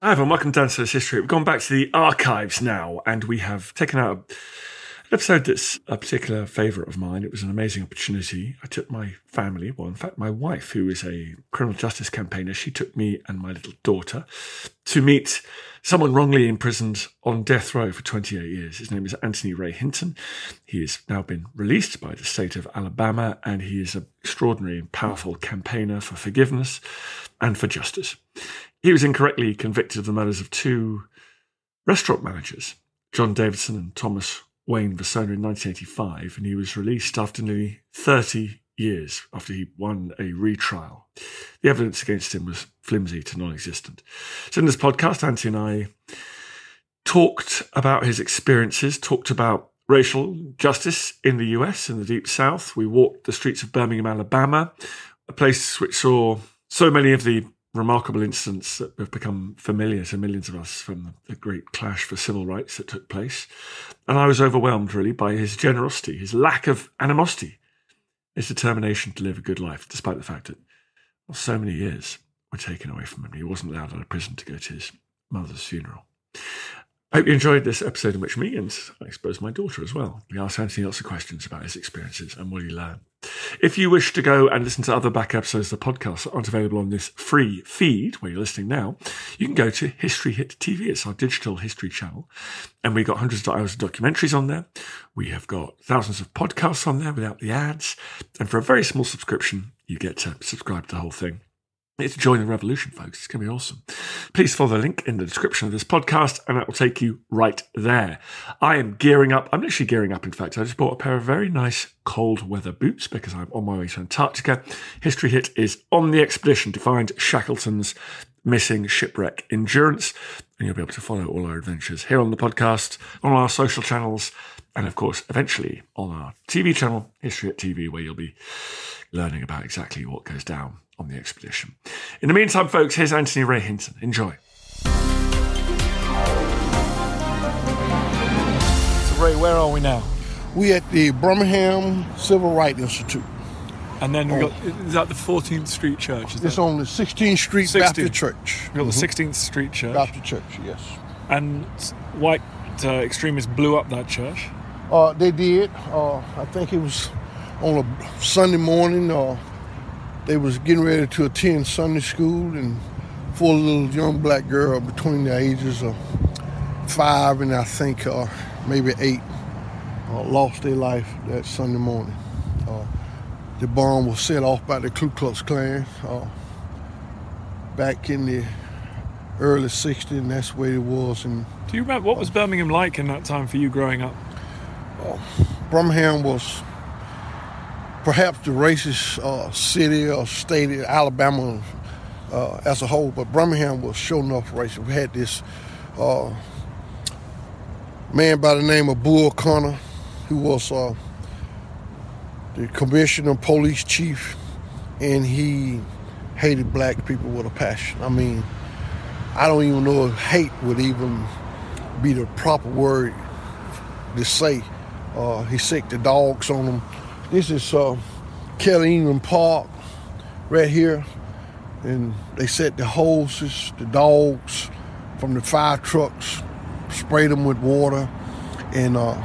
Hi everyone, welcome to Dan Snow's History. We've gone back to the archives now and we have taken out an episode that's a particular favourite of mine. It was an amazing opportunity. I took my family, well, in fact, my wife, who is a criminal justice campaigner, she took me and my little daughter to meet someone wrongly imprisoned on death row for 28 years. His name is Anthony Ray Hinton. He has now been released by the state of Alabama and he is an extraordinary and powerful campaigner for forgiveness and for justice. He was incorrectly convicted of the murders of two restaurant managers, John Davidson and Thomas Wayne Vasona, in 1985, and he was released after nearly 30 years after he won a retrial. The evidence against him was flimsy to non existent. So, in this podcast, Anthony and I talked about his experiences, talked about racial justice in the US, in the Deep South. We walked the streets of Birmingham, Alabama, a place which saw so many of the remarkable incidents that have become familiar to millions of us from the great clash for civil rights that took place. And I was overwhelmed really by his generosity, his lack of animosity, his determination to live a good life, despite the fact that so many years were taken away from him. He wasn't allowed out of prison to go to his mother's funeral. I hope you enjoyed this episode in which me and I suppose my daughter as well. We asked Anthony lots of questions about his experiences and what he learned. If you wish to go and listen to other back episodes of the podcast that aren't available on this free feed where you're listening now, you can go to History Hit TV. It's our digital history channel. And we've got hundreds of hours of documentaries on there. We have got thousands of podcasts on there without the ads. And for a very small subscription, you get to subscribe to the whole thing. It's join the revolution, folks. It's going to be awesome. Please follow the link in the description of this podcast, and that will take you right there. I am gearing up. I'm literally gearing up, in fact. I just bought a pair of very nice cold weather boots because I'm on my way to Antarctica. History Hit is on the expedition to find Shackleton's missing shipwreck endurance, and you'll be able to follow all our adventures here on the podcast, on our social channels, and of course, eventually on our TV channel, History Hit TV, where you'll be learning about exactly what goes down on the expedition. In the meantime, folks, here's Anthony Ray Hinton. Enjoy. So Ray, where are we now? We at the Birmingham Civil Rights Institute. And then we got is that the 14th Street Church? Is It's that, on the 16th Street 16th. Baptist Church. we got the Mhm. 16th Street Church, Baptist Church, yes. and white uh, extremists blew up that church. Uh, they did. Uh, I think it was on a Sunday morning. Uh, they was getting ready to attend Sunday school, and four little young black girl between the ages of five and I think uh, maybe eight uh, lost their life that Sunday morning. Uh, the bomb was set off by the Ku Klux Klan uh, back in the early '60s, and that's where it was. And Do you remember what was Birmingham like in that time for you growing up? Birmingham was perhaps the racist uh, city or state of Alabama uh, as a whole, but Birmingham was sure enough racist. We had this uh, man by the name of Bull Connor, who was uh, the commissioner, police chief, and he hated black people with a passion. I mean, I don't even know if hate would even be the proper word to say. Uh, he sicked the dogs on them. This is uh, Kelly Ingram Park right here. And they set the hoses, the dogs from the fire trucks, sprayed them with water. And uh,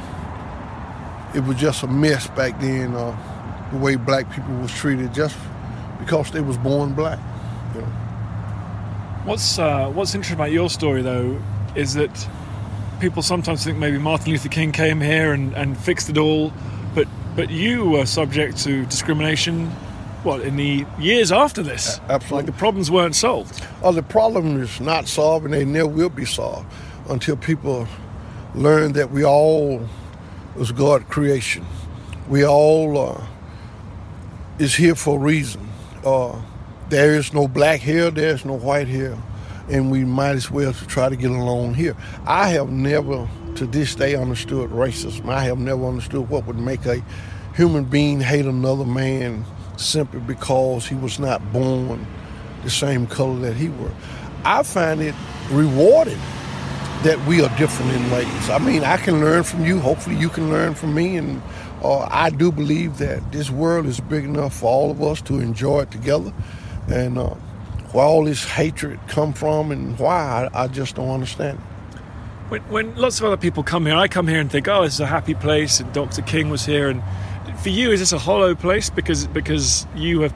it was just a mess back then, uh, the way black people was treated just because they was born black. You know. What's uh, what's interesting about your story though is that people sometimes think maybe Martin Luther King came here and, and fixed it all, but you were subject to discrimination. What in the years after this? Absolutely. Like the problems weren't solved. Oh, the problem is not solved, and they never will be solved until people learn that we all is God creation. We all uh, is here for a reason. Uh, there is no black here, there is no white here, and we might as well to try to get along here. I have never, to this day, understood racism. I have never understood what would make a human being hate another man simply because he was not born the same color that he were. I find it rewarding that we are different in ways. I mean, I can learn from you. Hopefully, you can learn from me. And uh, I do believe that this world is big enough for all of us to enjoy it together. And uh, where all this hatred come from and why, I, I just don't understand it. When, when lots of other people come here, I come here and think, oh, this is a happy place, and Dr. King was here. And for you, is this a hollow place because because you have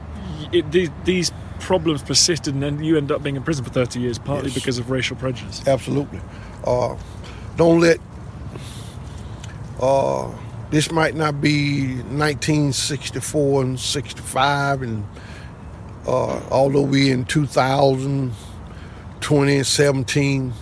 it, these, these problems persisted, and then you end up being in prison for 30 years, partly Yes. because of racial prejudice? Absolutely. Uh, don't let. Uh, this might not be 1964 and 65, and uh, although we in 2020 and 17,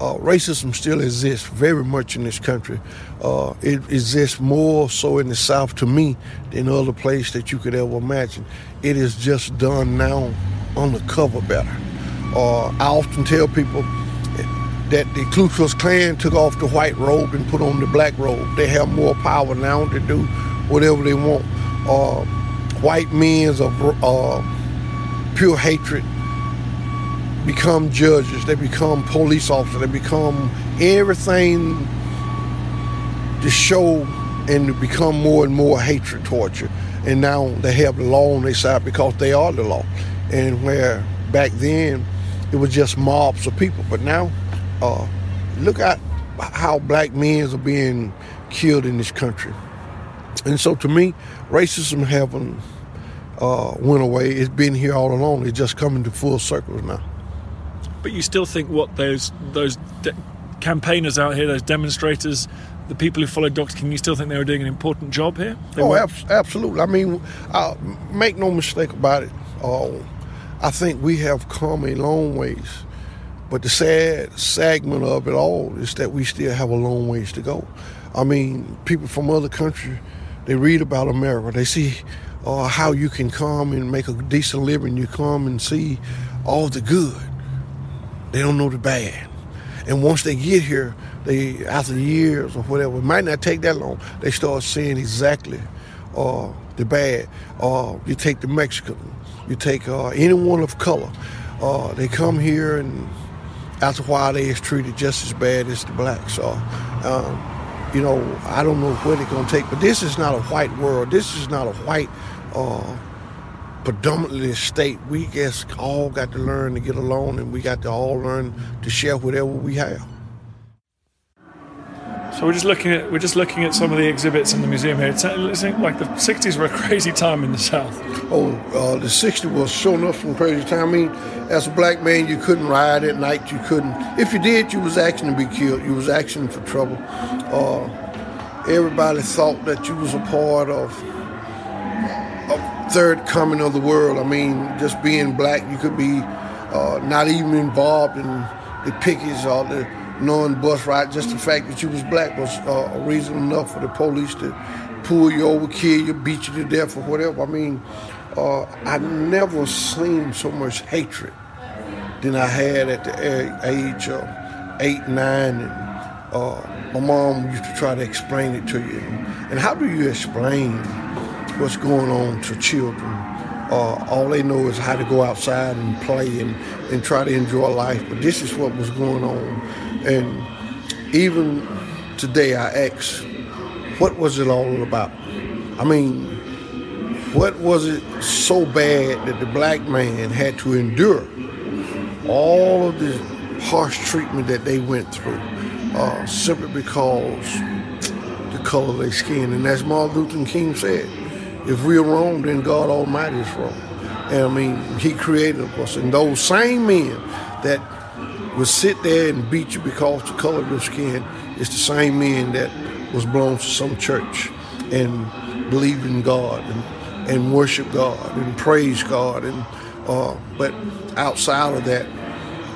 uh, racism still exists very much in this country. Uh, it exists more so in the South to me than other place that you could ever imagine. It is just done now undercover better. Uh, I often tell people that the Ku Klux Klan took off the white robe and put on the black robe. They have more power now to do whatever they want. Uh, white men of uh, pure hatred become judges. They become police officers. They become everything to show and to become more and more hatred towards you. And now they have the law on their side because they are the law. And where back then it was just mobs of people, but now uh, look at how black men are being killed in this country. And so to me, racism haven't uh, went away. It's been here all along. It's just coming to full circles now. But you still think what those those de- campaigners out here, those demonstrators, the people who followed Dr. King, you still think they were doing an important job here? They oh, abs- absolutely. I mean, uh, make no mistake about it. Uh, I think we have come a long ways, but the sad segment of it all is that we still have a long ways to go. I mean, people from other countries, they read about America. They see uh, how you can come and make a decent living. You come and see all the good. They don't know the bad. And once they get here, they after years or whatever, it might not take that long. They start seeing exactly uh, the bad. Uh, you take the Mexican, you take uh, anyone of color. Uh, they come here and after a while they is treated just as bad as the blacks are. Um, you know, I don't know what they're gonna take, but this is not a white world. This is not a white uh, predominantly state. We just all got to learn to get along, and we got to all learn to share whatever we have. So we're just looking at we're just looking at some of the exhibits in the museum here. It's, like the '60s were a crazy time in the South. Oh, uh, the '60s was sure enough some crazy time. I mean, as a black man, you couldn't ride at night. You couldn't. If you did, you was acting to be killed. You was acting for trouble. Uh, everybody thought that you was a part of third coming of the world. I mean, just being black, you could be uh, not even involved in the pickets or the knowing bus ride. Just the fact that you was black was uh, a reason enough for the police to pull you over, kill you, beat you to death, or whatever. I mean, uh, I never seen so much hatred than I had at the age of eight, nine, and uh, my mom used to try to explain it to you. And how do you explain what's going on to children Uh, all they know is how to go outside and play and, and try to enjoy life. But this is what was going on. And even today, I ask, what was it all about? I mean, what was it so bad that the black man had to endure all of the harsh treatment that they went through uh, simply because the color of their skin? And as Martin Luther King said, if we're wrong, then God Almighty is wrong. And I mean, He created us. And those same men that would sit there and beat you because the color of your skin is the same men that was blown to some church and believed in God and, and worship God and praise God. And uh, but outside of that,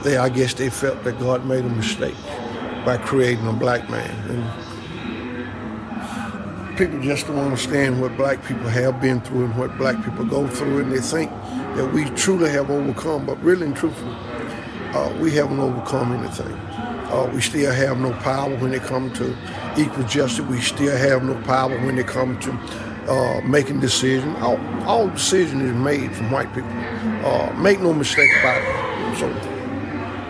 they I guess they felt that God made a mistake by creating a black man. And people just don't understand what black people have been through and what black people go through, and they think that we truly have overcome, but really and truthfully, uh, we haven't overcome anything. Uh, we still have no power when it comes to equal justice. We still have no power when it comes to uh, making decisions. All, all decision is made from white people. Uh, make no mistake about it. So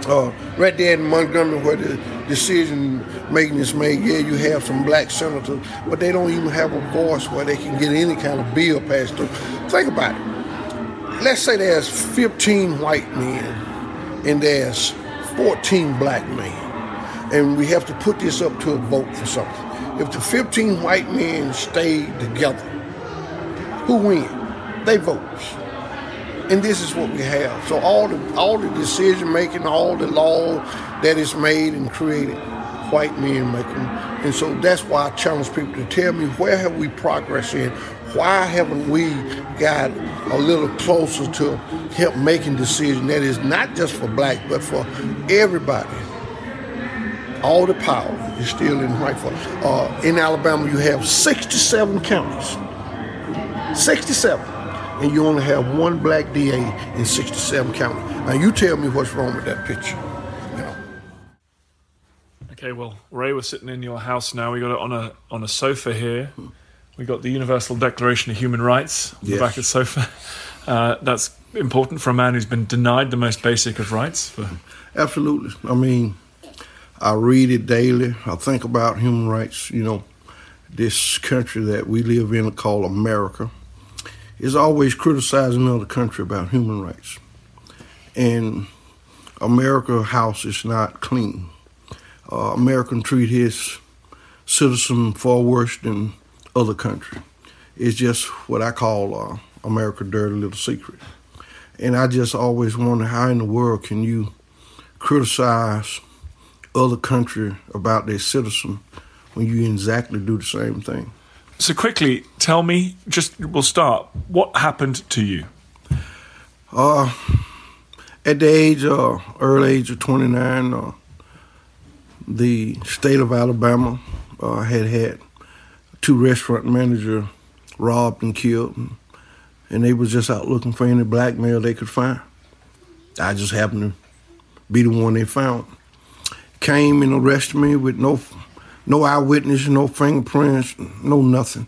uh, right there in Montgomery where the decision making is made, yeah, you have some black senators, but they don't even have a voice where they can get any kind of bill passed through. Think about it. Let's say there's 15 white men and there's 14 black men, and we have to put this up to a vote for something. If the 15 white men stay together, who wins? They vote and this is what we have. So all the all the decision making, all the law that is made and created, white men make them. And so that's why I challenge people to tell me where have we progressed in? Why haven't we got a little closer to help making decisions that is not just for black but for everybody? All the power is still in white folks. Uh, in Alabama, you have 67 counties. 67 and you only have one black DA in 67 counties. Now you tell me what's wrong with that picture. Know. Okay, well, Ray, we're sitting in your house now. We got it on a on a sofa here. We got the Universal Declaration of Human Rights on Yes. the back of the sofa. Uh, that's important for a man who's been denied the most basic of rights. For Absolutely. I mean, I read it daily. I think about human rights. You know, this country that we live in called America is always criticizing another country about human rights. And America house is not clean. Uh, American treat his citizen far worse than other country. It's just what I call uh, America dirty little secret. And I just always wonder how in the world can you criticize other country about their citizen when you exactly do the same thing. So quickly, tell me. Just we'll start. What happened to you? Uh, at the age, uh, early age of 29, uh, the state of Alabama uh, had had two restaurant managers robbed and killed, and, and they was just out looking for any black male they could find. I just happened to be the one they found. Came and arrested me with no, no eyewitness, no fingerprints, no nothing,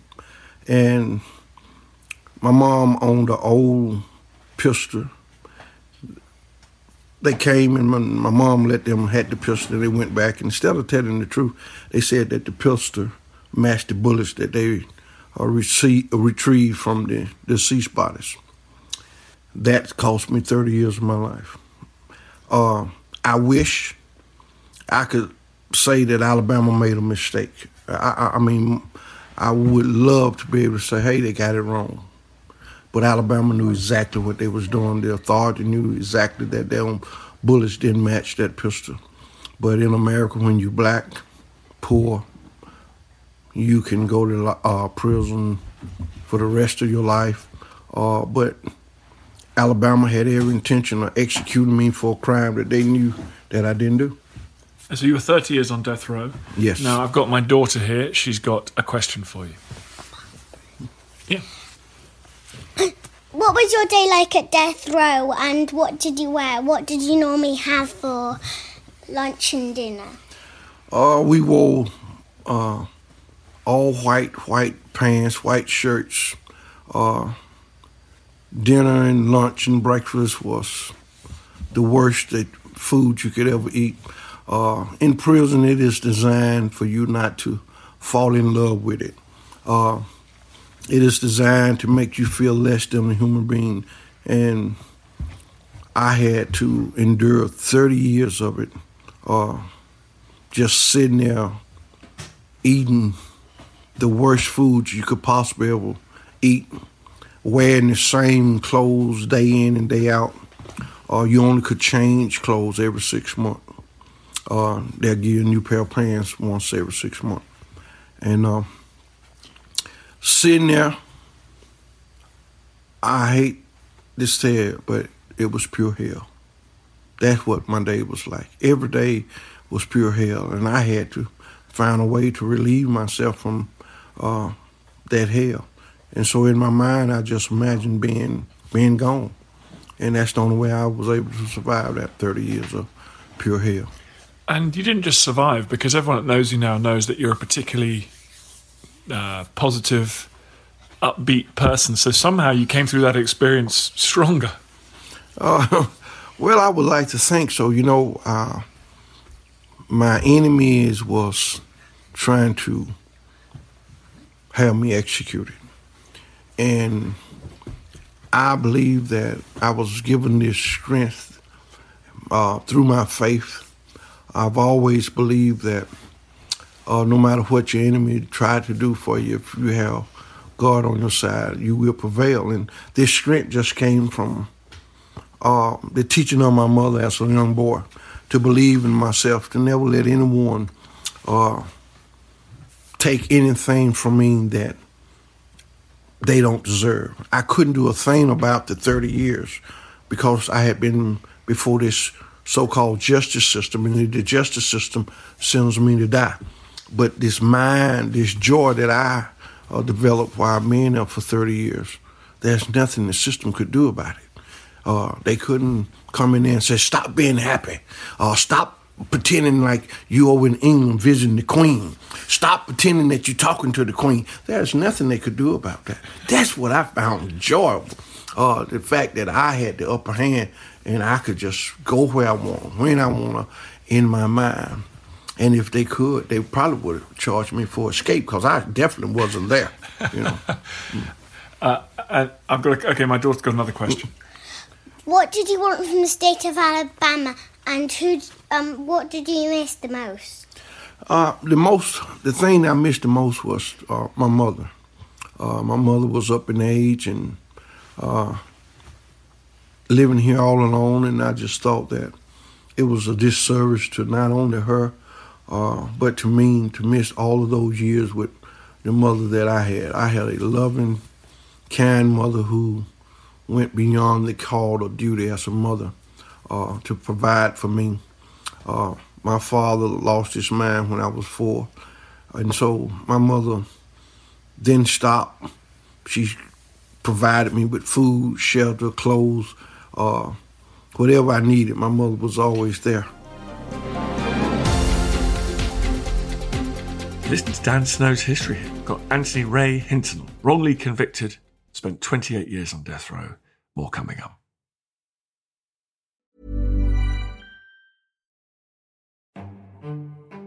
and my mom owned an old pistol. They came and my, my mom let them had the pistol. They went back. Instead of telling the truth, they said that the pistol matched the bullets that they uh, received, retrieved from the deceased bodies. That cost me 30 years of my life. Uh, I wish I could say that Alabama made a mistake. I, I, mean, I would love to be able to say, hey, they got it wrong. But Alabama knew exactly what they was doing. The authority knew exactly that their bullets didn't match that pistol. But in America, when you're black, poor, you can go to uh, prison for the rest of your life. Uh, but Alabama had every intention of executing me for a crime that they knew that I didn't do. So you were 30 years on death row. Yes. Now I've got my daughter here. She's got a question for you. Yeah. What was your day like at death row and what did you wear? What did you normally have for lunch and dinner? Uh, we wore uh, all white, white pants, white shirts. Uh, dinner and lunch and breakfast was the worst that food you could ever eat. Uh, in prison, it is designed for you not to fall in love with it. Uh, it is designed to make you feel less than a human being. And I had to endure 30 years of it, uh, just sitting there eating the worst foods you could possibly ever eat, wearing the same clothes day in and day out. Uh, you only could change clothes every six months. Uh, they'll give you a new pair of pants once every six months. And uh, sitting there, I hate to say it, but it was pure hell. That's what my day was like. Every day was pure hell, and I had to find a way to relieve myself from uh, that hell. And so in my mind, I just imagined being being gone, and that's the only way I was able to survive that 30 years of pure hell. And you didn't just survive because everyone that knows you now knows that you're a particularly uh, positive, upbeat person. So somehow you came through that experience stronger. Uh, well, I would like to think so. You know, uh, my enemies was trying to have me executed, and I believe that I was given this strength uh, through my faith. I've always believed that uh, no matter what your enemy tried to do for you, if you have God on your side, you will prevail. And this strength just came from uh, the teaching of my mother as a young boy to believe in myself, to never let anyone uh, take anything from me that they don't deserve. I couldn't do a thing about the 30 years because I had been before this so-called justice system, and the justice system sends me to die. But this mind, this joy that I uh, developed while being there for 30 years, there's nothing the system could do about it. Uh, they couldn't come in there and say, stop being happy. Uh, stop pretending like you over in England visiting the Queen. Stop pretending that you're talking to the Queen. There's nothing they could do about that. That's what I found enjoyable. Uh, the fact that I had the upper hand and I could just go where I want, when I want to, in my mind. And if they could, they probably would have charged me for escape because I definitely wasn't there. You know. uh, I've got a, okay. My daughter's got another question. What did you want from the state of Alabama, and who? Um, what did you miss the most? Uh, the most, the thing I missed the most was uh, my mother. Uh, my mother was up in age and uh, living here all alone, and I just thought that it was a disservice to not only her, uh, but to me to miss all of those years with the mother that I had. I had a loving, kind mother who went beyond the call of duty as a mother uh, to provide for me. Uh, my father lost his mind when I was four, and so my mother didn't stop. She provided me with food, shelter, clothes, uh, whatever I needed. My mother was always there. Listen to Dan Snow's history. Got Anthony Ray Hinton, wrongly convicted, spent 28 years on death row. More coming up.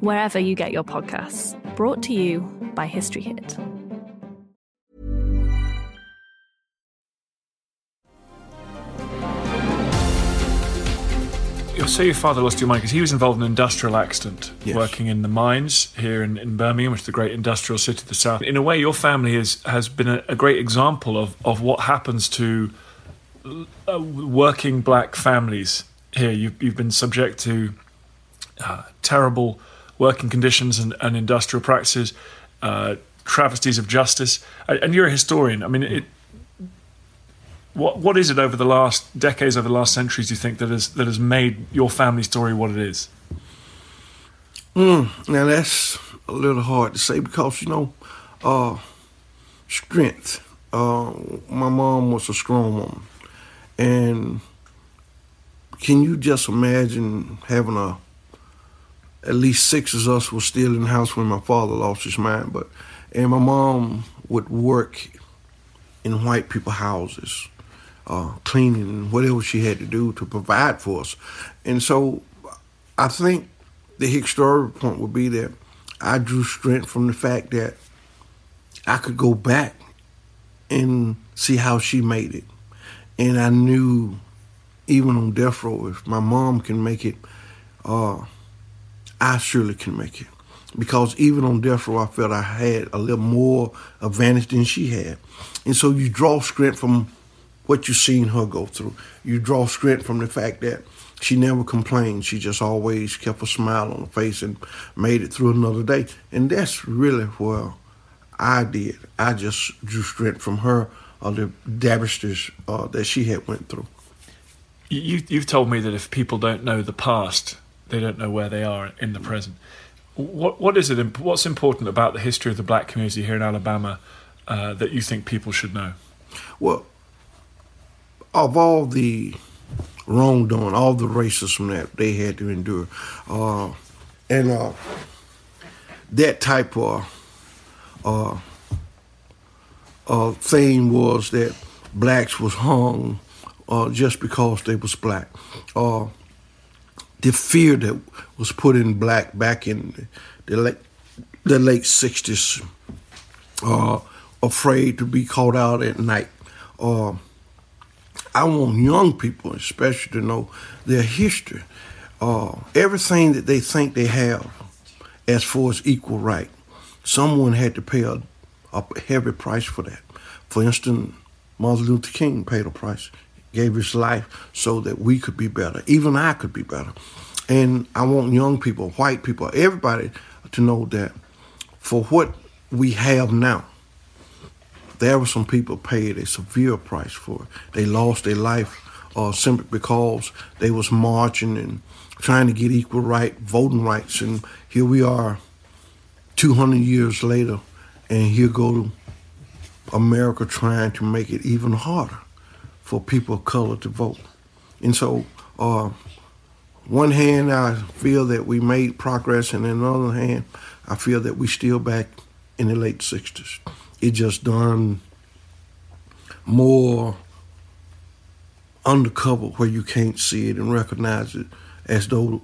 wherever you get your podcasts. Brought to you by History Hit. You'll say your father lost your mind because he was involved in an industrial accident, Yes. working in the mines here in, in Birmingham, which is the great industrial city of the south. In a way, your family is, has been a, a great example of, of what happens to uh, working black families here. You've, you've been subject to uh, terrible working conditions and, and industrial practices, uh, travesties of justice, and you're a historian. I mean, it, What what is it over the last decades, over the last centuries? Do you think that has that has made your family story what it is? Mm, now that's a little hard to say because you know, uh, strength. Uh, my mom was a strong woman, and can you just imagine having a at least six of us were still in the house when my father lost his mind, but and my mom would work in white people houses, uh, cleaning whatever she had to do to provide for us. And so I think the historical point would be that I drew strength from the fact that I could go back and see how she made it. And I knew even on death row, if my mom can make it, uh, I surely can make it. Because even on death row, I felt I had a little more advantage than she had. And so you draw strength from what you've seen her go through. You draw strength from the fact that she never complained. She just always kept a smile on her face and made it through another day. And that's really where I did. I just drew strength from her or the dabblers uh, that she had went through. You, you've told me that if people don't know the past, they don't know where they are in the present. What what is it? What's important about the history of the black community here in Alabama uh, that you think people should know? Well, of all the wrongdoing, all the racism that they had to endure, uh, and uh, that type of uh, uh, thing was that blacks was hung uh, just because they was black. The fear that was put in black back in the late, the late 60s, uh, afraid to be called out at night. Uh, I want young people, especially, to know their history. Uh, everything that they think they have as far as equal right, someone had to pay a, a heavy price for that. For instance, Martin Luther King paid a price gave his life so that we could be better. Even I could be better. And I want young people, white people, everybody to know that for what we have now, there were some people paid a severe price for it. They lost their life uh, simply because they was marching and trying to get equal right, voting rights. And here we are 200 years later, and here go America trying to make it even harder for people of color to vote. And so, uh, one hand, I feel that we made progress, and on the other hand, I feel that we still back in the late 60s. It just done more undercover where you can't see it and recognize it as though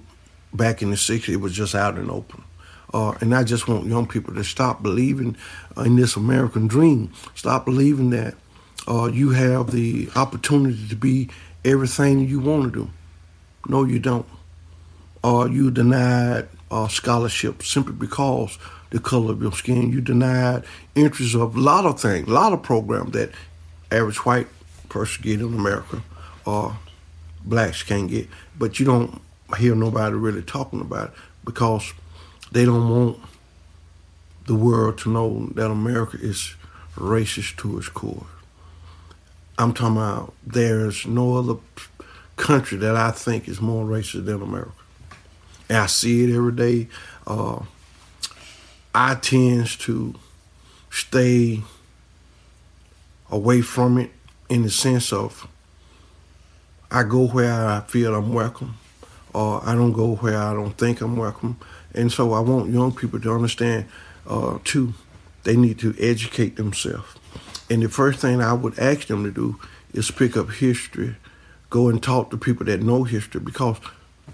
back in the 60s it was just out and open. Uh, and I just want young people to stop believing in this American dream. Stop believing that uh, you have the opportunity to be everything you want to do. No, you don't. Or uh, you denied uh, scholarship simply because the color of your skin. You denied interest of a lot of things, a lot of programs that average white person get in America or uh, blacks can't get. But you don't hear nobody really talking about it because they don't want the world to know that America is racist to its core. I'm talking about there's no other country that I think is more racist than America. And I see it every day. Uh, I tend to stay away from it in the sense of I go where I feel I'm welcome, or I don't go where I don't think I'm welcome. And so I want young people to understand, uh, too, they need to educate themselves. And the first thing I would ask them to do is pick up history, go and talk to people that know history because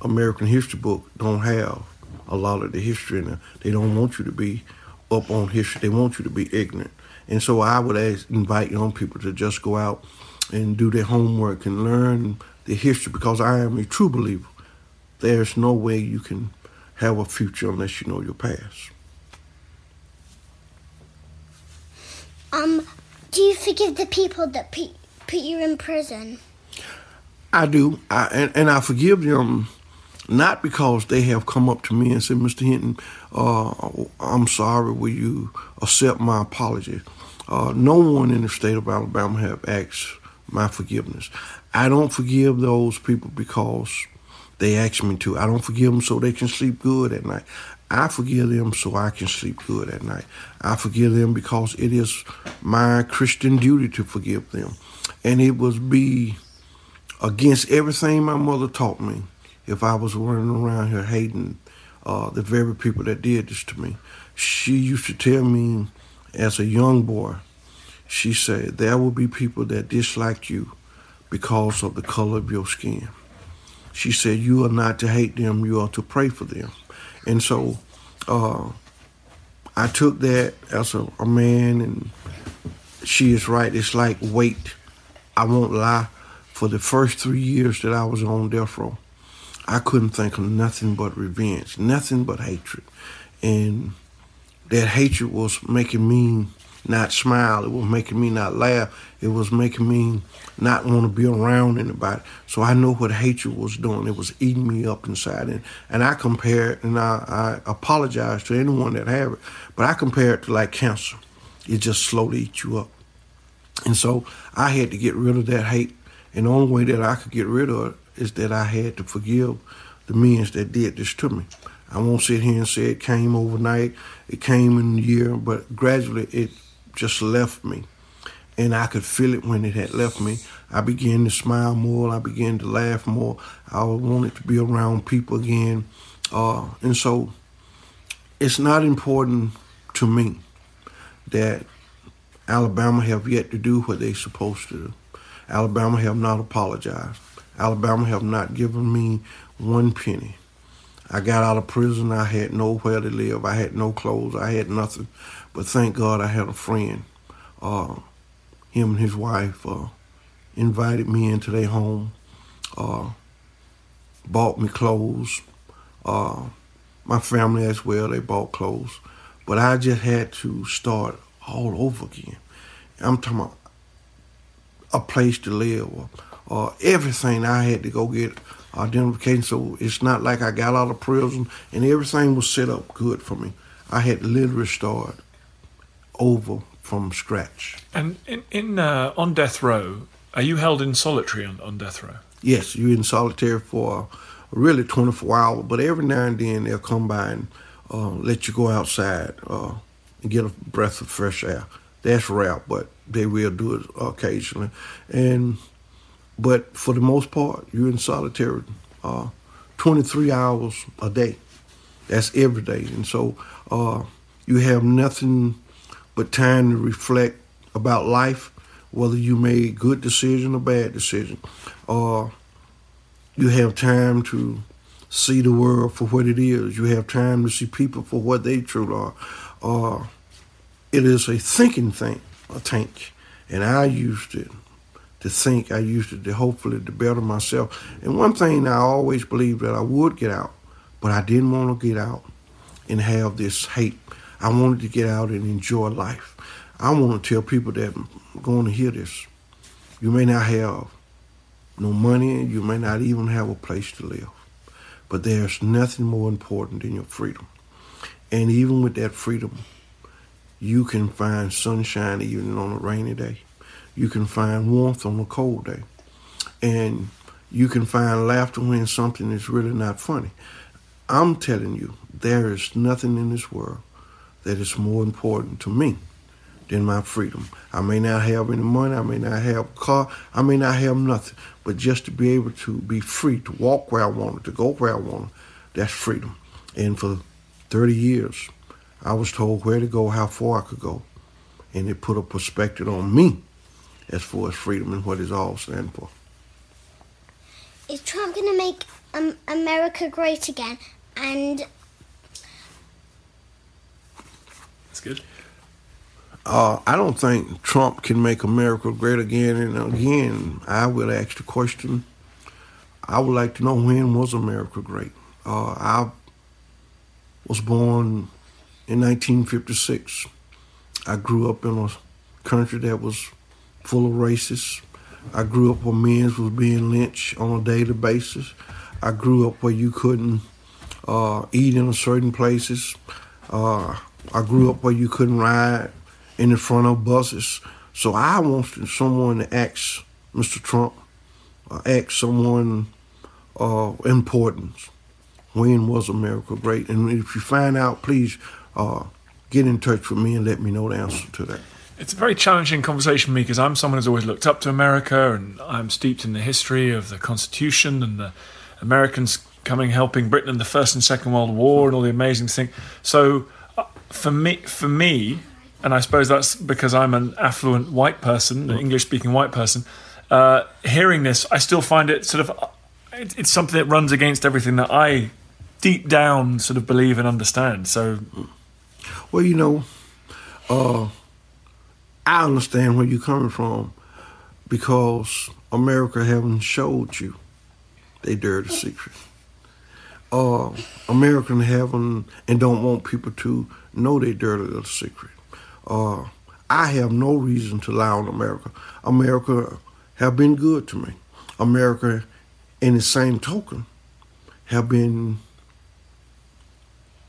American history book don't have a lot of the history in it. They don't want you to be up on history. They want you to be ignorant. And so I would ask, invite young people to just go out and do their homework and learn the history because I am a true believer. There's no way you can have a future unless you know your past. Um, do you forgive the people that put, put you in prison? I do, I, and, and I forgive them not because they have come up to me and said, Mr. Hinton, uh, I'm sorry, will you accept my apology? Uh, no one in the state of Alabama have asked my forgiveness. I don't forgive those people because they ask me to. I don't forgive them so they can sleep good at night. I forgive them so I can sleep good at night. I forgive them because it is my Christian duty to forgive them. And it would be against everything my mother taught me if I was running around here hating uh, the very people that did this to me. She used to tell me as a young boy, she said, there will be people that dislike you because of the color of your skin. She said, you are not to hate them, you are to pray for them. And so uh, I took that as a, a man, and she is right. It's like wait. I won't lie. For the first three years that I was on death row, I couldn't think of nothing but revenge, nothing but hatred. And that hatred was making me not smile. It was making me not laugh. It was making me not want to be around anybody. So I know what hatred was doing. It was eating me up inside. And, and I compare it, and I, I apologize to anyone that have it, but I compare it to like cancer. It just slowly eats you up. And so I had to get rid of that hate. And the only way that I could get rid of it is that I had to forgive the men that did this to me. I won't sit here and say it came overnight, it came in a year, but gradually it just left me. And I could feel it when it had left me. I began to smile more, I began to laugh more. I wanted to be around people again. Uh, and so it's not important to me that Alabama have yet to do what they're supposed to do. Alabama have not apologized. Alabama have not given me one penny. I got out of prison. I had nowhere to live. I had no clothes. I had nothing. But thank God I had a friend. Uh, him and his wife uh, invited me into their home, uh, bought me clothes. Uh, my family as well, they bought clothes. But I just had to start all over again. I'm talking about a place to live or, or everything I had to go get identification. So it's not like I got out of prison and everything was set up good for me. I had to literally start over from scratch. And in, in uh, on death row, are you held in solitary on, on death row? Yes, you're in solitary for really 24 hours, but every now and then they'll come by and uh, let you go outside uh, and get a breath of fresh air. That's rare, but they will do it occasionally. And but for the most part, you're in solitary uh, 23 hours a day. That's every day, and so uh, you have nothing but time to reflect about life, whether you made good decision or bad decision. Or you have time to see the world for what it is. You have time to see people for what they truly are. Uh, it is a thinking thing, a tank. And I used it to think. I used it to hopefully to better myself. And one thing I always believed that I would get out, but I didn't want to get out and have this hate I wanted to get out and enjoy life. I want to tell people that are going to hear this. You may not have no money, you may not even have a place to live, but there's nothing more important than your freedom. And even with that freedom, you can find sunshine even on a rainy day. You can find warmth on a cold day. And you can find laughter when something is really not funny. I'm telling you, there is nothing in this world that is more important to me than my freedom. I may not have any money, I may not have a car, I may not have nothing, but just to be able to be free, to walk where I wanted, to go where I wanted, that's freedom. And for 30 years, I was told where to go, how far I could go. And it put a perspective on me as far as freedom and what it all stands for. Is Trump going to make um, America great again? And good. Uh, I don't think Trump can make America great again. And again, I will ask the question I would like to know when was America great? Uh, I was born in 1956. I grew up in a country that was full of racists. I grew up where men was being lynched on a daily basis. I grew up where you couldn't uh, eat in certain places. Uh, I grew up where you couldn't ride in the front of buses. So I wanted someone to ask Mr. Trump, uh, ask someone uh, importance. when was America great? And if you find out, please uh, get in touch with me and let me know the answer to that. It's a very challenging conversation for me because I'm someone who's always looked up to America and I'm steeped in the history of the Constitution and the Americans coming helping Britain in the First and Second World War and all the amazing things. So for me, for me, and I suppose that's because I'm an affluent white person, an English speaking white person. Uh, hearing this, I still find it sort of it, it's something that runs against everything that I deep down sort of believe and understand. So, well, you know, uh, I understand where you're coming from because America haven't showed you they dirty secret. Uh, American haven't and don't want people to know their dirty little secret. Uh, I have no reason to lie on America. America have been good to me. America, in the same token, have been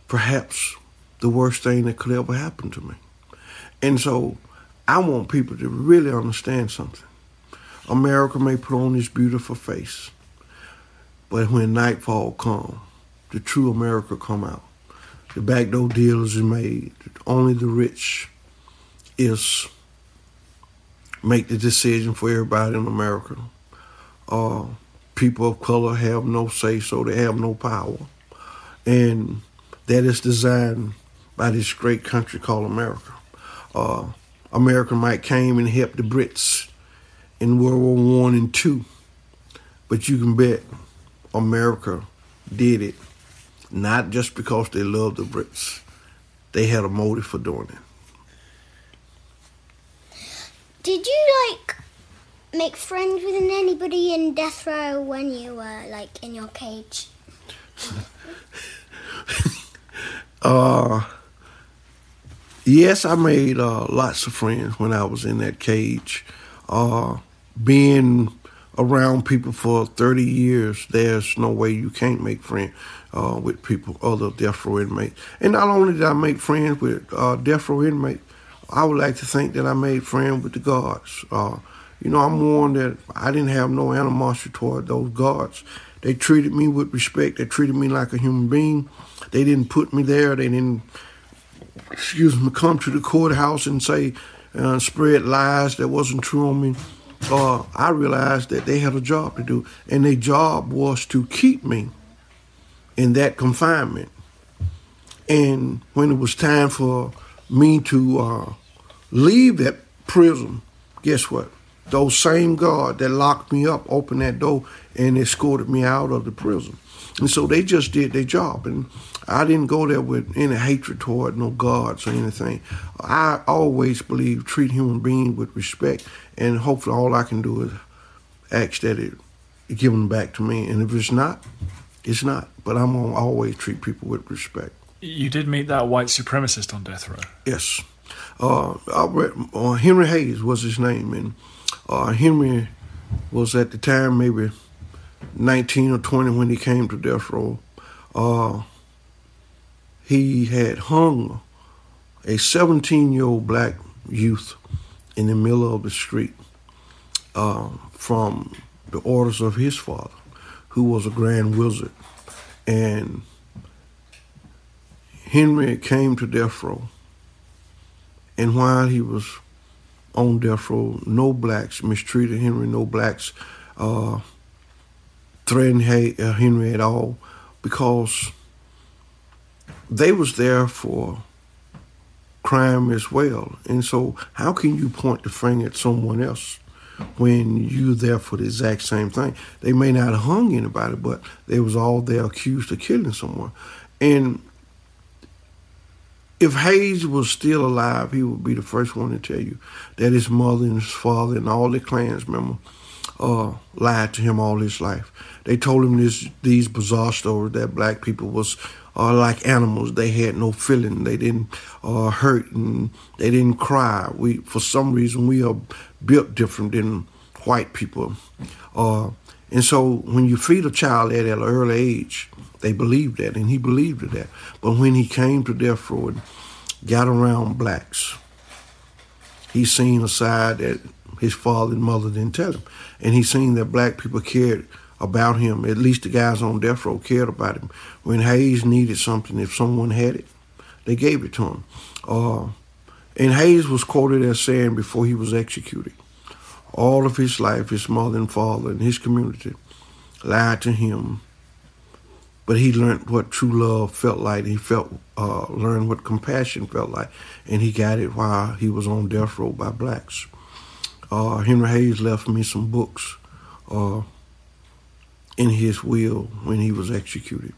perhaps the worst thing that could ever happen to me. And so I want people to really understand something. America may put on this beautiful face, but when nightfall comes, the true America come out. The backdoor deals are made. Only the rich is make the decision for everybody in America. Uh, people of color have no say, so they have no power, and that is designed by this great country called America. Uh, America might came and helped the Brits in World War One and Two, but you can bet America did it not just because they loved the Brits. They had a motive for doing it. Did you like make friends with anybody in death row when you were like in your cage? uh yes, I made uh, lots of friends when I was in that cage. Uh, being around people for 30 years, there's no way you can't make friends uh, with people, other death row inmates. And not only did I make friends with uh, death row inmates, I would like to think that I made friends with the guards. Uh, you know, I'm warned that I didn't have no animosity toward those guards. They treated me with respect. They treated me like a human being. They didn't put me there. They didn't, excuse me, come to the courthouse and say, uh, spread lies that wasn't true on me. Uh, I realized that they had a job to do, and their job was to keep me in that confinement. And when it was time for me to uh, leave that prison, guess what? Those same guard that locked me up opened that door and escorted me out of the prison. And so they just did their job. And I didn't go there with any hatred toward no guards or anything. I always believe treat human beings with respect. And hopefully all I can do is ask that it give them back to me. And if it's not, it's not. But I'm going to always treat people with respect. You did meet that white supremacist on death row. Yes. Uh, read, uh, Henry Hays was his name, and uh, Henry was at the time maybe 19 or 20 when he came to death row. Uh, he had hung a 17 year old black youth in the middle of the street uh, from the orders of his father, who was a grand wizard. And Henry came to death row, and while he was on death row, no blacks mistreated Henry, no blacks uh, threatened uh, Henry at all because they was there for crime as well. And so how can you point the finger at someone else when you're there for the exact same thing? They may not hung anybody, but they was all there accused of killing someone. And if Hays was still alive, he would be the first one to tell you that his mother and his father and all the Klans members uh, lied to him all his life. They told him this, these bizarre stories that black people was uh, like animals. They had no feeling. They didn't uh, hurt and they didn't cry. We, for some reason, we are built different than white people. Uh, and so when you feed a child at an early age, they believe that, and he believed that. But when he came to death row and got around blacks, he seen a side that his father and mother didn't tell him. And he seen that black people cared about him. At least the guys on death row cared about him. When Hays needed something, if someone had it, they gave it to him. Uh, and Hays was quoted as saying before he was executed, all of his life, his mother and father and his community lied to him. But he learned what true love felt like. He felt, uh, learned what compassion felt like, and he got it while he was on death row by blacks. Uh, Henry Hays left me some books uh, in his will when he was executed.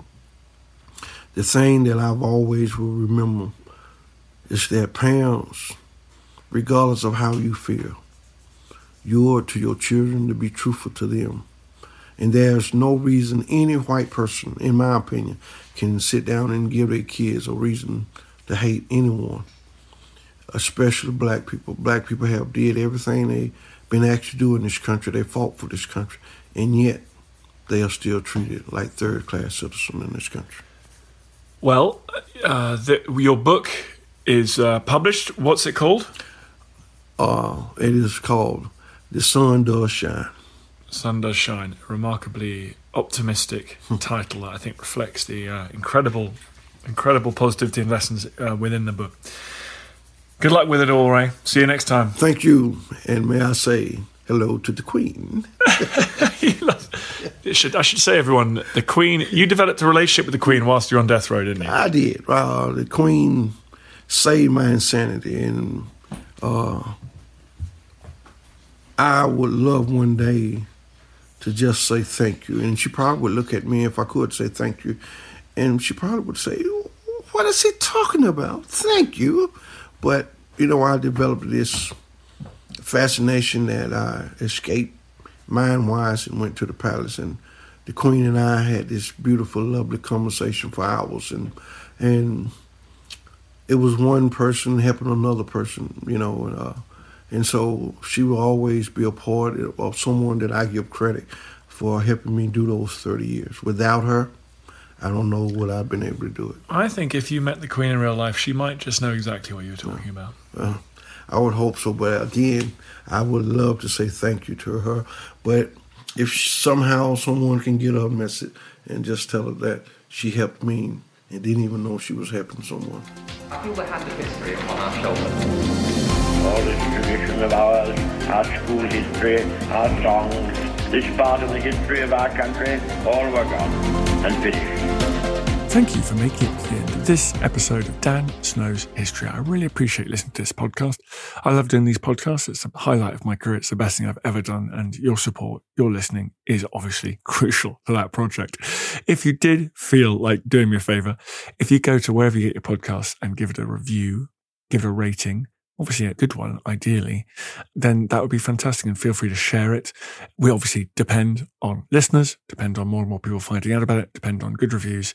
The thing that I've always will remember is that parents, regardless of how you feel, you are to your children to be truthful to them. And there's no reason any white person, in my opinion, can sit down and give their kids a reason to hate anyone, especially black people. Black people have did everything they've been asked to do in this country. They fought for this country, and yet they are still treated like third-class citizens in this country. Well, uh, the, your book is uh, published. What's it called? Uh, it is called The Sun Does Shine. Sun Does Shine. A remarkably optimistic title that I think reflects the uh, incredible, incredible positivity and lessons uh, within the book. Good luck with it all, Ray. See you next time. Thank you, and may I say hello to the Queen. should, I should say, everyone, the Queen. You developed a relationship with the Queen whilst you're on death row, didn't you? I did. Uh, the Queen saved my insanity, and uh, I would love one day to just say thank you. And she probably would look at me if I could say thank you, and she probably would say, "What is he talking about? Thank you." But you know, I developed this fascination that I escaped mind wise and went to the palace and the queen and I had this beautiful, lovely conversation for hours and and it was one person helping another person, you know, and, uh, and so she will always be a part of someone that I give credit for helping me do those 30 years. Without her, I don't know what I've been able to do it. I think if you met the Queen in real life, she might just know exactly what you're talking about. Well, I would hope so, but again, I would love to say thank you to her. But if somehow someone can get her message and just tell her that she helped me and didn't even know she was helping someone. I feel the hand of history upon our shoulders. All this tradition of ours, our school history, our songs, this part of the history of our country, all were gone and finished. Thank you for making it to the end of this episode of Dan Snow's History. I really appreciate listening to this podcast. I love doing these podcasts. It's a highlight of my career. It's the best thing I've ever done. And your support, your listening is obviously crucial to that project. If you did feel like doing me a favor, if you go to wherever you get your podcasts and give it a review, give it a rating, obviously a good one, ideally, then that would be fantastic. And feel free to share it. We obviously depend on listeners, depend on more and more people finding out about it, depend on good reviews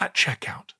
at checkout.